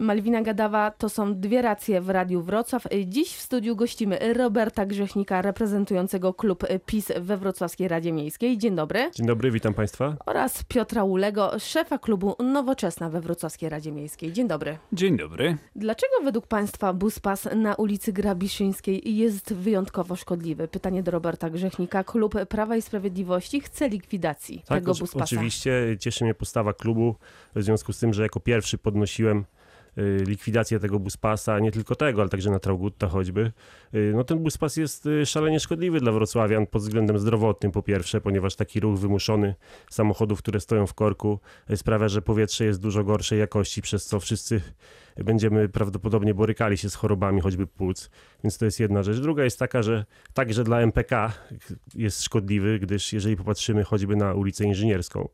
Malwina Gadawa, to są dwie racje w Radiu Wrocław. Dziś w studiu gościmy Roberta Grzechnika, reprezentującego klub PiS we Wrocławskiej Radzie Miejskiej. Dzień dobry. Dzień dobry, witam Państwa. Oraz Piotra Ulego, szefa klubu Nowoczesna we Wrocławskiej Radzie Miejskiej. Dzień dobry. Dzień dobry. Dlaczego według Państwa buspas na ulicy Grabiszyńskiej jest wyjątkowo szkodliwy? Pytanie do Roberta Grzechnika. Klub Prawa i Sprawiedliwości chce likwidacji Tak, tego buspasa. oczywiście cieszy mnie postawa klubu, w związku z tym, że jako pierwszy podnosiłem y, likwidację tego buspasa, nie tylko tego, ale także na Traugutta choćby. Y, No ten buspas jest y, szalenie szkodliwy dla wrocławian pod względem zdrowotnym po pierwsze, ponieważ taki ruch wymuszony samochodów, które stoją w korku sprawia, że powietrze jest dużo gorszej jakości, przez co wszyscy będziemy prawdopodobnie borykali się z chorobami choćby płuc, więc to jest jedna rzecz. Druga jest taka, że także dla MPK jest szkodliwy, gdyż jeżeli popatrzymy choćby na ulicę Inżynierską,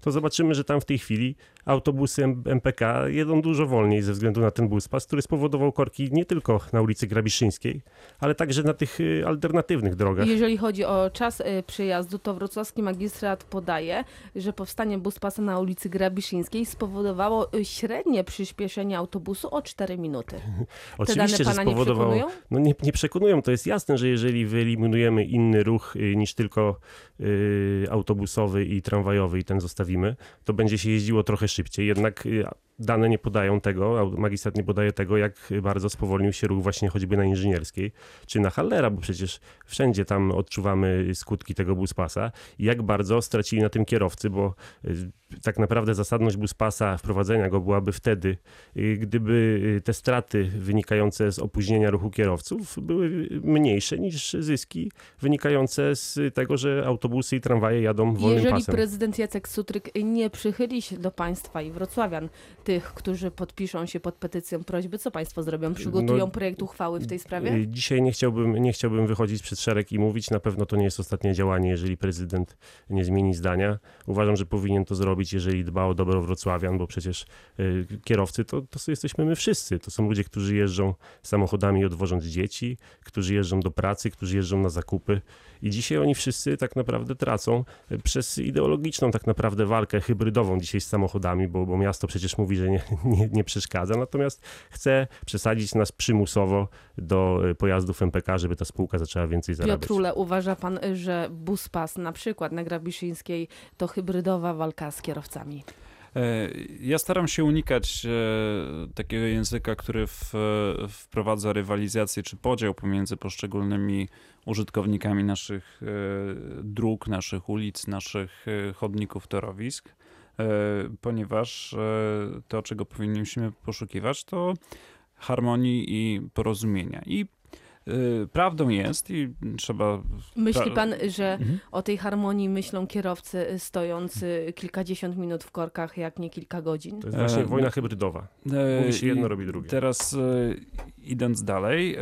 to zobaczymy, że tam w tej chwili autobusy MPK jedą dużo wolniej ze względu na ten buspas, który spowodował korki nie tylko na ulicy Grabiszyńskiej, ale także na tych y, alternatywnych drogach. Jeżeli chodzi o czas y, przyjazdu, to wrocławski magistrat podaje, że powstanie buspasa na ulicy Grabiszyńskiej spowodowało y, średnie przyspieszenie autobusu o 4 minuty. Oczywiście, że nie spowodowało. przekonują? No nie, nie przekonują, to jest jasne, że jeżeli wyeliminujemy inny ruch niż tylko autobusowy i tramwajowy i ten zostawimy, to będzie się jeździło trochę szybciej. Jednak y, dane nie podają tego, magistrat nie podaje tego, jak bardzo spowolnił się ruch właśnie choćby na Inżynierskiej czy na Hallera, bo przecież wszędzie tam odczuwamy skutki tego buspasa i jak bardzo stracili na tym kierowcy, bo y, tak naprawdę zasadność buspasa, wprowadzenia go byłaby wtedy, y, gdyby y, te straty wynikające z opóźnienia ruchu kierowców były mniejsze niż zyski wynikające z tego, że autobusy i tramwaje jadą wolnym Jeżeli pasem. prezydent Jacek Sutryk nie przychyli się do państwa i wrocławian, tych, którzy podpiszą się pod petycją prośby, co państwo zrobią? Przygotują No, projekt uchwały w tej sprawie? Y, Dzisiaj nie chciałbym, nie chciałbym wychodzić przed szereg i mówić, na pewno to nie jest ostatnie działanie, jeżeli prezydent nie zmieni zdania. Uważam, że powinien to zrobić, jeżeli dba o dobro wrocławian, bo przecież y, kierowcy to, to jesteśmy my wszyscy. To są ludzie, którzy jeżdżą samochodami odwożąc dzieci, którzy jeżdżą do pracy, którzy jeżdżą na zakupy i dzisiaj oni wszyscy tak naprawdę tracą y, przez ideologiczną tak naprawdę walkę hybrydową dzisiaj z samochodami, bo, bo miasto przecież mówi, że nie, nie, nie przeszkadza, natomiast chce przesadzić nas przymusowo do y, pojazdów MPK, żeby ta spółka zaczęła więcej zarabiać. Piotrule, uważa pan, że buspas na przykład na Grabiszyńskiej to hybrydowa walka z kierowcami? E, Ja staram się unikać e, takiego języka, który w, wprowadza rywalizację czy podział pomiędzy poszczególnymi użytkownikami naszych e, dróg, naszych ulic, naszych chodników, torowisk, ponieważ e, to, czego powinniśmy poszukiwać, to harmonii i porozumienia. I e, prawdą jest i trzeba Myśli pan, że Mhm. o tej harmonii myślą kierowcy stojący kilkadziesiąt minut w korkach, jak nie kilka godzin? To jest właśnie E, wojna hybrydowa. E, Mówi się jedno, robi drugie. Teraz e, idąc dalej, e,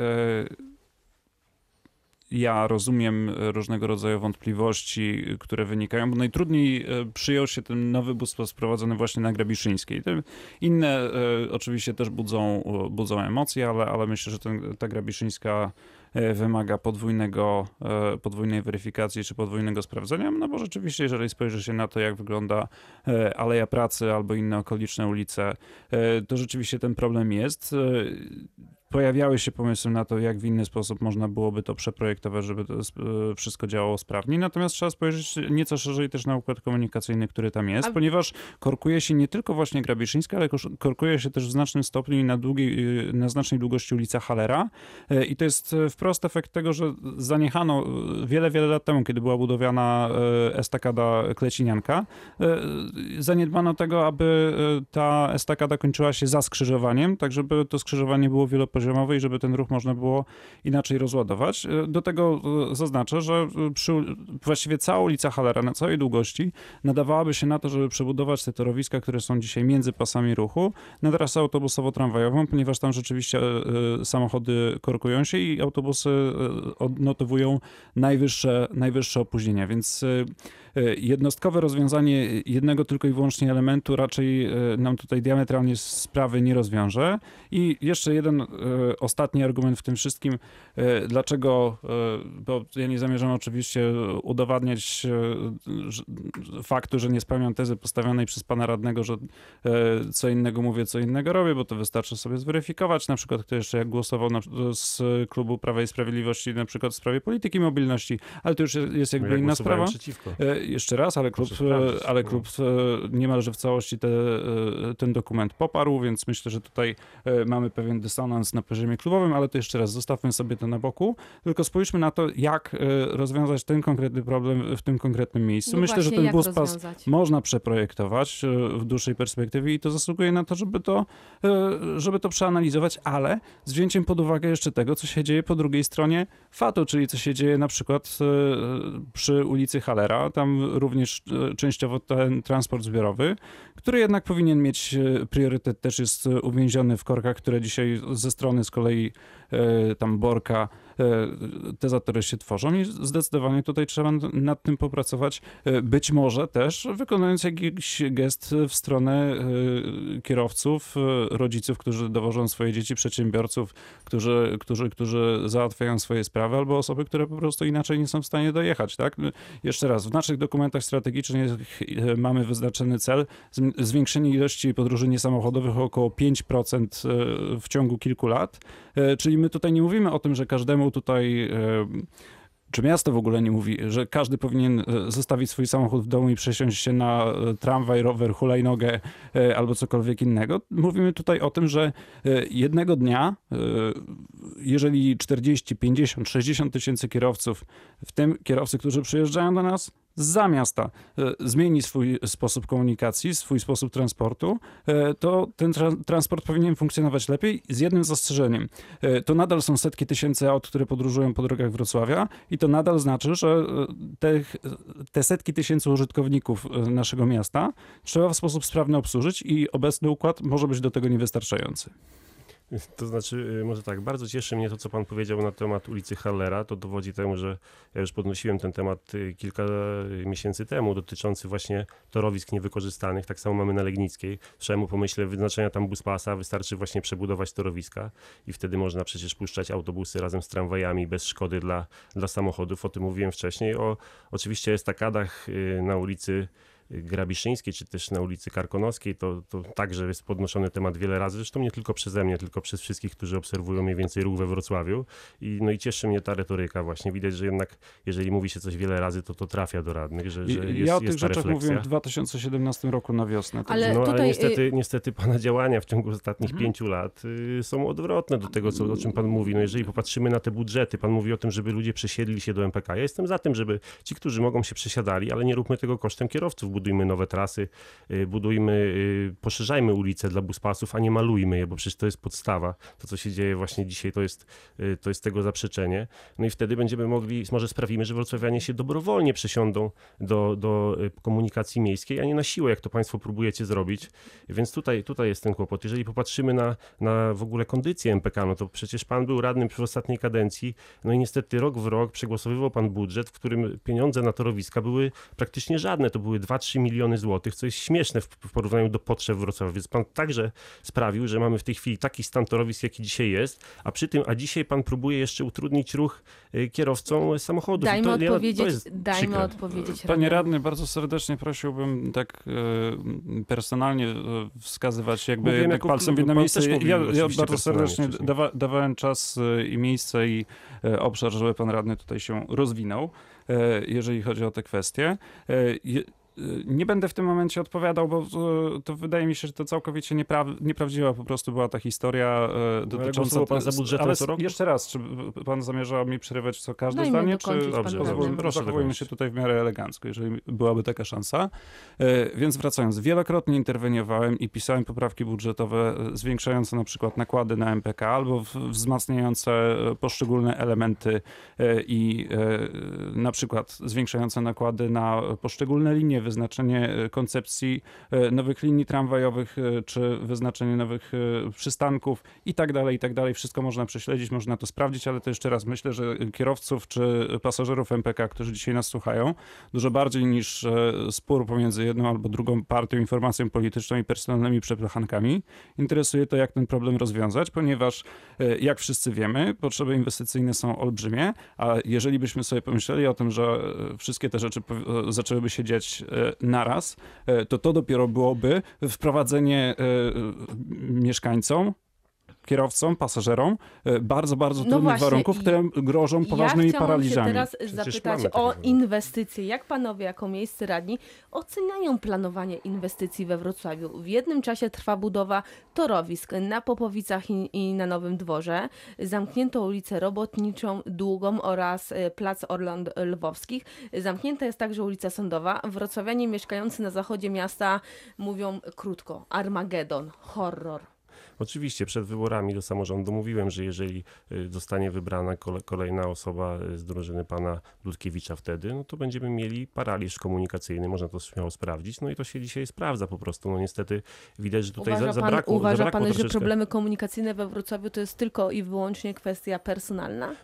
ja rozumiem różnego rodzaju wątpliwości, które wynikają, bo najtrudniej e, przyjął się ten nowy bus sprowadzony właśnie na Grabiszyńskiej. Inne e, oczywiście też budzą, budzą emocje, ale, ale myślę, że ten, ta Grabiszyńska e, wymaga podwójnego, e, podwójnej weryfikacji czy podwójnego sprawdzenia, no bo rzeczywiście, jeżeli spojrzy się na to, jak wygląda e, Aleja Pracy albo inne okoliczne ulice, e, to rzeczywiście ten problem jest. Pojawiały się pomysły na to, jak w inny sposób można byłoby to przeprojektować, żeby to e, wszystko działało sprawniej. Natomiast trzeba spojrzeć nieco szerzej też na układ komunikacyjny, który tam jest, A- ponieważ korkuje się nie tylko właśnie Grabiszyńska, ale korkuje się też w znacznym stopniu i na, długiej, e, na znacznej długości ulica Halera. E, I to jest wprost efekt tego, że zaniechano wiele, wiele lat temu, kiedy była budowana estakada Klecinianka, zaniedbano tego, aby ta estakada kończyła się za skrzyżowaniem, tak żeby to skrzyżowanie było wielopoziomowe i żeby ten ruch można było inaczej rozładować. E, Do tego e, zaznaczę, że e, przy, właściwie cała ulica Halera na całej długości nadawałaby się na to, żeby przebudować te torowiska, które są dzisiaj między pasami ruchu, na trasę autobusowo-tramwajową, ponieważ tam rzeczywiście samochody korkują się i autobusy odnotowują najwyższe, najwyższe opóźnienia, więc jednostkowe rozwiązanie jednego tylko i wyłącznie elementu raczej e, nam tutaj diametralnie sprawy nie rozwiąże. I jeszcze jeden e, ostatni argument w tym wszystkim, e, dlaczego, e, bo ja nie zamierzam oczywiście udowadniać e, faktu, że nie spełniam tezy postawionej przez pana radnego, że e, co innego mówię, co innego robię, bo to wystarczy sobie zweryfikować, na przykład kto jeszcze jak głosował na, z klubu Prawa i Sprawiedliwości na przykład w sprawie polityki mobilności, ale to już jest jakby No ja inna sprawa. przeciwko. Jeszcze raz, ale klub, e, ale klub e, niemalże w całości te, e, ten dokument poparł, więc myślę, że tutaj mamy pewien dysonans na poziomie klubowym, ale to jeszcze raz zostawmy sobie to na boku, tylko spójrzmy na to, jak rozwiązać ten konkretny problem w tym konkretnym miejscu. No myślę, że właśnie, ten jak bus pas rozwiązać? można przeprojektować w dłuższej perspektywie i to zasługuje na to, żeby to, żeby to przeanalizować, ale z wzięciem pod uwagę jeszcze tego, co się dzieje po drugiej stronie fatu, czyli co się dzieje na przykład przy ulicy Halera, tam również e, częściowo ten transport zbiorowy, który jednak powinien mieć e, priorytet, też jest e, uwięziony w korkach, które dzisiaj ze strony z kolei tam Borka e, te zatory się tworzą i zdecydowanie tutaj trzeba nad tym popracować. E, Być może też wykonując jakiś gest w stronę e, kierowców, e, rodziców, którzy dowożą swoje dzieci, przedsiębiorców, którzy, którzy, którzy załatwiają swoje sprawy, albo osoby, które po prostu inaczej nie są w stanie dojechać. Tak? Jeszcze raz, w naszych dokumentach strategicznych e, mamy wyznaczony cel zwiększenie ilości podróży niesamochodowych o około 5% e, w ciągu kilku lat. E, My tutaj nie mówimy o tym, że każdemu tutaj. e, Czy miasto w ogóle nie mówi, że każdy powinien e, zostawić swój samochód w domu i przesiąść się na e, tramwaj, rower, hulajnogę albo cokolwiek innego. Mówimy tutaj o tym, że jednego dnia, jeżeli 40, 50, 60 tysięcy kierowców, w tym kierowcy, którzy przyjeżdżają do nas z miasta, e, zmieni swój sposób komunikacji, swój sposób transportu, e, to ten tra- transport powinien funkcjonować lepiej z jednym zastrzeżeniem. E, To nadal są setki tysięcy aut, które podróżują po drogach Wrocławia i to nadal znaczy, że te, te setki tysięcy użytkowników naszego miasta trzeba w sposób sprawny obsłużyć i obecny układ może być do tego niewystarczający. To znaczy, y, może tak, bardzo cieszy mnie to, co pan powiedział na temat ulicy Hallera. To dowodzi temu, że ja już podnosiłem ten temat y, kilka y, miesięcy temu, dotyczący właśnie torowisk niewykorzystanych. Tak samo mamy na Legnickiej. Trzeba mu pomyśle wyznaczenia tam buspasa, wystarczy właśnie przebudować torowiska i wtedy można przecież puszczać autobusy razem z tramwajami bez szkody dla, dla samochodów. O tym mówiłem wcześniej. O, oczywiście estakadach na ulicy Grabiszyńskiej, czy też na ulicy Karkonoskiej, to, to także jest podnoszony temat wiele razy, zresztą nie tylko przeze mnie, tylko przez wszystkich, którzy obserwują mniej więcej ruch we Wrocławiu. I, no i cieszy mnie ta retoryka właśnie. Widać, że jednak jeżeli mówi się coś wiele razy, to to trafia do radnych, że, że jest, ja o tych jest ta rzeczach refleksja. mówiłem w 2017 roku na wiosnę. Ale no ale tutaj, y- niestety, niestety pana działania w ciągu ostatnich Mhm. pięciu lat y, są odwrotne do tego, co, o czym pan mówi. No jeżeli popatrzymy na te budżety, pan mówi o tym, żeby ludzie przesiedli się do MPK. Ja jestem za tym, żeby ci, którzy mogą się przesiadali, ale nie róbmy tego kosztem kierowców. Budujmy nowe trasy, y, budujmy, y, poszerzajmy ulice dla buspasów, a nie malujmy je, bo przecież to jest podstawa. To, co się dzieje właśnie dzisiaj, to jest, y, to jest tego zaprzeczenie. No i wtedy będziemy mogli, może sprawimy, że wrocławianie się dobrowolnie przesiądą do, do komunikacji miejskiej, a nie na siłę, jak to państwo próbujecie zrobić. Więc tutaj, tutaj jest ten kłopot. Jeżeli popatrzymy na, na w ogóle kondycję MPK, no to przecież pan był radnym w ostatniej kadencji, no i niestety rok w rok przegłosowywał pan budżet, w którym pieniądze na torowiska były praktycznie żadne. To były 2-3 miliony złotych, co jest śmieszne w, w porównaniu do potrzeb Wrocławia. Więc pan także sprawił, że mamy w tej chwili taki stan torowisk, jaki dzisiaj jest, a przy tym, a dzisiaj pan próbuje jeszcze utrudnić ruch y, kierowcom samochodów. Dajmy to, ja- to odpowiedzieć, jest dajmy przykre. odpowiedzieć Panie radny, bardzo serdecznie prosiłbym tak e, personalnie e, wskazywać jakby Mówiłem jako palcem w jedno miejsce. Ja, ja bardzo personalnie serdecznie dawa, dawałem czas i miejsce i e, obszar, żeby pan radny tutaj się rozwinął, e, jeżeli chodzi o te kwestie. Nie będę w tym momencie odpowiadał, bo e, to wydaje mi się, że to całkowicie niepra- nieprawdziwa po prostu była ta historia e, dotycząca... głosował pan za budżetem ale co roku? jeszcze raz, czy pan zamierza mi przerywać co każde Dajmy zdanie, czy Dobrze, zachowujmy się tutaj w miarę elegancko, jeżeli byłaby taka szansa. E, Więc wracając, wielokrotnie interweniowałem i pisałem poprawki budżetowe e, zwiększające na przykład nakłady na MPK albo w- wzmacniające e, poszczególne elementy e, i e, na przykład zwiększające nakłady na poszczególne linie wyznaczenie e, koncepcji e, nowych linii tramwajowych, e, czy wyznaczenie nowych przystanków i tak dalej, i tak dalej. Wszystko można prześledzić, można to sprawdzić, ale to jeszcze raz myślę, że kierowców czy pasażerów MPK, którzy dzisiaj nas słuchają, dużo bardziej niż spór pomiędzy jedną albo drugą partią, informacją polityczną i personalnymi przepychankami, interesuje to, jak ten problem rozwiązać, ponieważ jak wszyscy wiemy, potrzeby inwestycyjne są olbrzymie, a jeżeli byśmy sobie pomyśleli o tym, że wszystkie te rzeczy zaczęłyby się dziać naraz, e, to to dopiero byłoby wprowadzenie e, mieszkańcom kierowcom, pasażerom e, bardzo, bardzo No trudnych właśnie, warunków, które grożą poważnymi ja paraliżami. się teraz Przecież zapytać o inwestycje. Jak panowie jako miejscy radni oceniają planowanie inwestycji we Wrocławiu? W jednym czasie trwa budowa torowisk na Popowicach i, i na Nowym Dworze. Zamknięto ulicę Robotniczą, Długą oraz e, Plac Orląt Lwowskich. Zamknięta jest także ulica Sądowa. Wrocławianie mieszkający na zachodzie miasta mówią krótko. Armagedon, horror. Oczywiście przed wyborami do samorządu mówiłem, że jeżeli y, zostanie wybrana kole, kolejna osoba y, z drużyny pana Ludkiewicza wtedy, no to będziemy mieli paraliż komunikacyjny, można to śmiało sprawdzić, no i to się dzisiaj sprawdza po prostu. No niestety widać, że tutaj Uważa za, pan, zabrakło, uważa zabrakło pan że troszeczkę problemy komunikacyjne we Wrocławiu to jest tylko i wyłącznie kwestia personalna?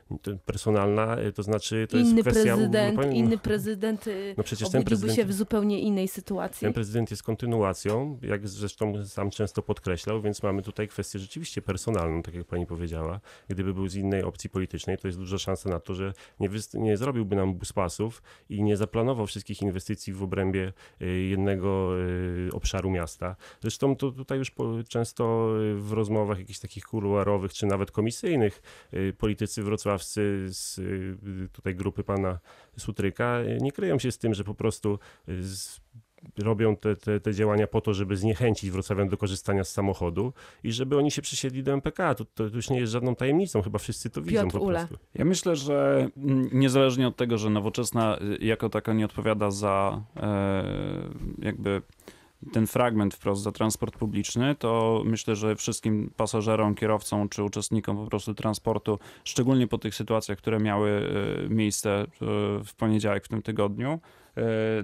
personalna, y, to znaczy to jest inny kwestia... prezydent, no, inny prezydent No przecież ten prezydent, się w zupełnie innej sytuacji. ten prezydent jest kontynuacją, jak zresztą sam często podkreślał, więc mamy tutaj kwestię rzeczywiście personalną, tak jak pani powiedziała. Gdyby był z innej opcji politycznej, to jest duża szansa na to, że nie, nie zrobiłby nam buspasów i nie zaplanował wszystkich inwestycji w obrębie y, jednego y, obszaru miasta. Zresztą to tutaj już często y, w rozmowach jakichś takich kuluarowych, czy nawet komisyjnych, politycy wrocławscy z tutaj grupy pana Sutryka nie kryją się z tym, że po prostu z, robią te, te, te działania po to, żeby zniechęcić wrocławian do korzystania z samochodu i żeby oni się przesiedli do MPK. To, to już nie jest żadną tajemnicą, chyba wszyscy to widzą Piotr po Ule. prostu. Ja myślę, że mm, niezależnie od tego, że nowoczesna y, jako taka nie odpowiada za e, jakby ten fragment wprost za transport publiczny, to myślę, że wszystkim pasażerom, kierowcom czy uczestnikom po prostu transportu, szczególnie po tych sytuacjach, które miały e, miejsce e, w poniedziałek w tym tygodniu,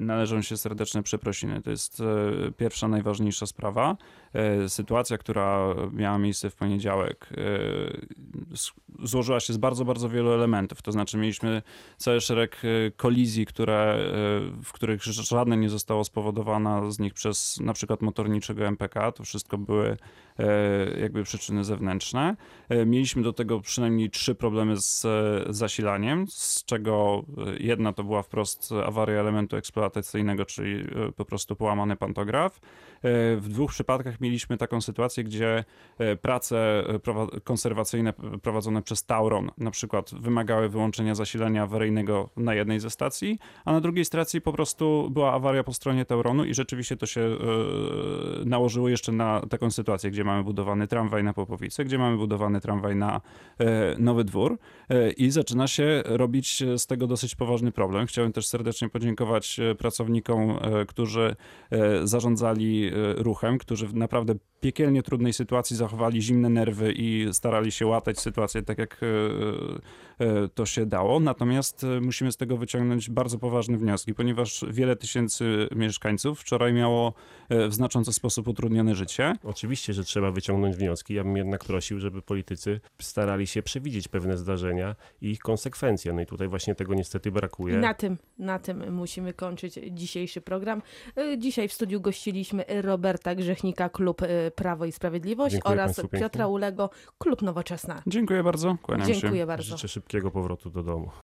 należą się serdeczne przeprosiny. To jest e, pierwsza, najważniejsza sprawa. E, Sytuacja, która miała miejsce w poniedziałek, e, złożyła się z bardzo, bardzo wielu elementów. To znaczy, mieliśmy cały szereg e, kolizji, które, e, w których żadne nie zostało spowodowana z nich przez na przykład motorniczego MPK. To wszystko były e, jakby przyczyny zewnętrzne. E, Mieliśmy do tego przynajmniej trzy problemy z e, zasilaniem, z czego e, jedna to była wprost awaria elementu eksploatacyjnego, czyli e, po prostu połamany pantograf. E, W dwóch przypadkach mieliśmy taką sytuację, gdzie e, prace e, konserwacyjne prowadzone przez Tauron na przykład wymagały wyłączenia zasilania awaryjnego na jednej ze stacji, a na drugiej stacji po prostu była awaria po stronie Tauronu i rzeczywiście to się e, nałożyło jeszcze na taką sytuację, gdzie mamy budowany tramwaj na Popowice, gdzie mamy budowany tramwaj na e, Nowy Dwór e, i zaczyna się robić z tego dosyć poważny problem. Chciałem też serdecznie podziękować e, pracownikom, e, którzy e, zarządzali e, ruchem, którzy naprawdę piekielnie trudnej sytuacji zachowali zimne nerwy i starali się łatać sytuację tak, jak e, e, to się dało. Natomiast e, musimy z tego wyciągnąć bardzo poważne wnioski, ponieważ wiele tysięcy mieszkańców wczoraj miało w znaczący sposób utrudnione życie. Oczywiście, że trzeba wyciągnąć wnioski. Ja bym jednak prosił, żeby politycy starali się przewidzieć pewne zdarzenia i ich konsekwencje. No i tutaj właśnie tego niestety brakuje. na tym, na tym musimy kończyć dzisiejszy program. Dzisiaj w studiu gościliśmy Roberta Grzechnika, Klub Prawo i Sprawiedliwość Dziękuję oraz. Piotra Ulego, Klub Nowoczesna. Dziękuję bardzo. Kłaniam się. Dziękuję bardzo. Życzę szybkiego powrotu do domu.